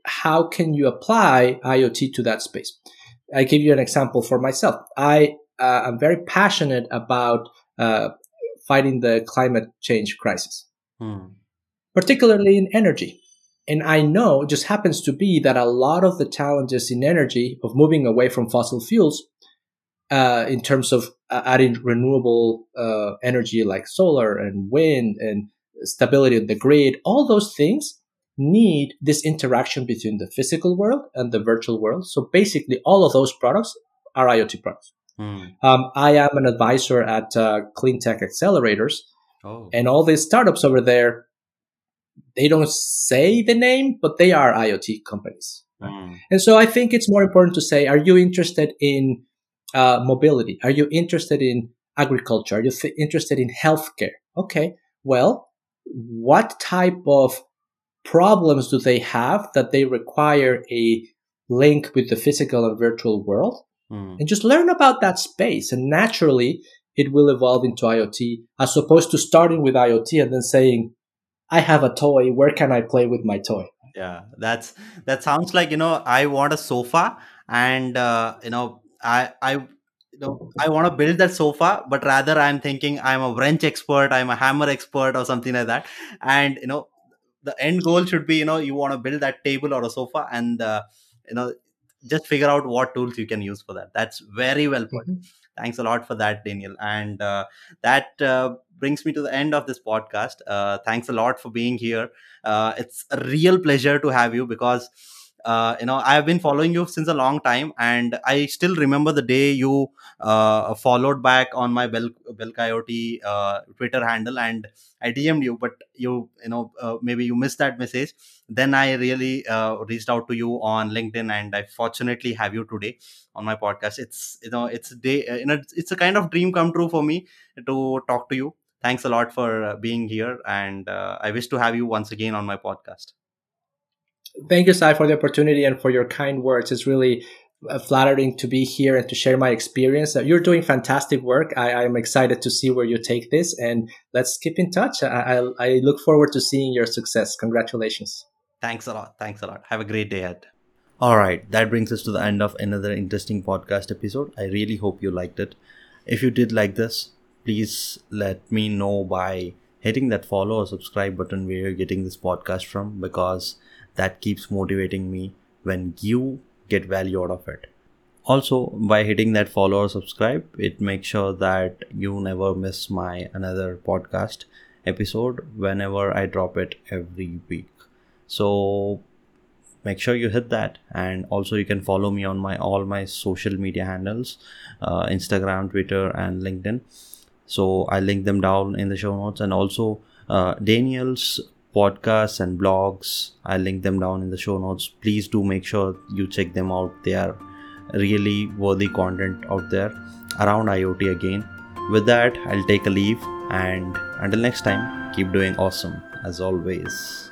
how can you apply IoT to that space? I give you an example for myself. I uh, am very passionate about uh, fighting the climate change crisis, hmm. particularly in energy. And I know it just happens to be that a lot of the challenges in energy of moving away from fossil fuels, uh, in terms of uh, adding renewable uh, energy like solar and wind and stability of the grid, all those things need this interaction between the physical world and the virtual world. So basically, all of those products are IoT products. Mm. Um, I am an advisor at uh, Clean Tech Accelerators, oh. and all these startups over there, they don't say the name, but they are IoT companies. Mm. And so I think it's more important to say, are you interested in uh, mobility? Are you interested in agriculture? Are you th- interested in healthcare? Okay, well, what type of problems do they have that they require a link with the physical and virtual world? Mm. And just learn about that space. And naturally, it will evolve into IoT as opposed to starting with IoT and then saying, I have a toy. Where can I play with my toy? Yeah, that's that sounds like you know I want a sofa, and uh, you know I I you know I want to build that sofa, but rather I'm thinking I'm a wrench expert, I'm a hammer expert, or something like that, and you know the end goal should be you know you want to build that table or a sofa, and uh, you know just figure out what tools you can use for that. That's very well put. Mm-hmm. thanks a lot for that daniel. And uh, that uh, brings me to the end of this podcast. Uh, thanks a lot for being here. Uh, it's a real pleasure to have you because uh, you know i've been following you since a long time and i still remember the day you uh, followed back on my bell BelkIoT uh, twitter handle and i dm'd you but you you know uh, maybe you missed that message. Then i really uh, reached out to you on linkedin and i fortunately have you today on my podcast. It's you know it's day you know it's a kind of dream come true for me to talk to you. Thanks a lot for being here and i wish to have you once again on my podcast Thank you, Sai, for the opportunity and for your kind words. It's really uh, flattering to be here and to share my experience. Uh, you're doing fantastic work. I, am excited to see where you take this, and let's keep in touch. I, I, I look forward to seeing your success. Congratulations. Thanks a lot. Thanks a lot. Have a great day ahead. All right, that brings us to the end of another interesting podcast episode. I really hope you liked it. If you did like this, please let me know by hitting that follow or subscribe button where you're getting this podcast from because that keeps motivating me when you get value out of it. Also by hitting that follow or subscribe it makes sure that you never miss my another podcast episode whenever i drop it every week. So make sure you hit that. And also you can follow me on my all my social media handles uh, instagram twitter and linkedin. So i link them down in the show notes. And also uh, daniel's podcasts and blogs. I'll link them down in the show notes. Please do make sure you check them out. They are really worthy content out there around IoT again. With that, I'll take a leave and until next time, keep doing awesome as always.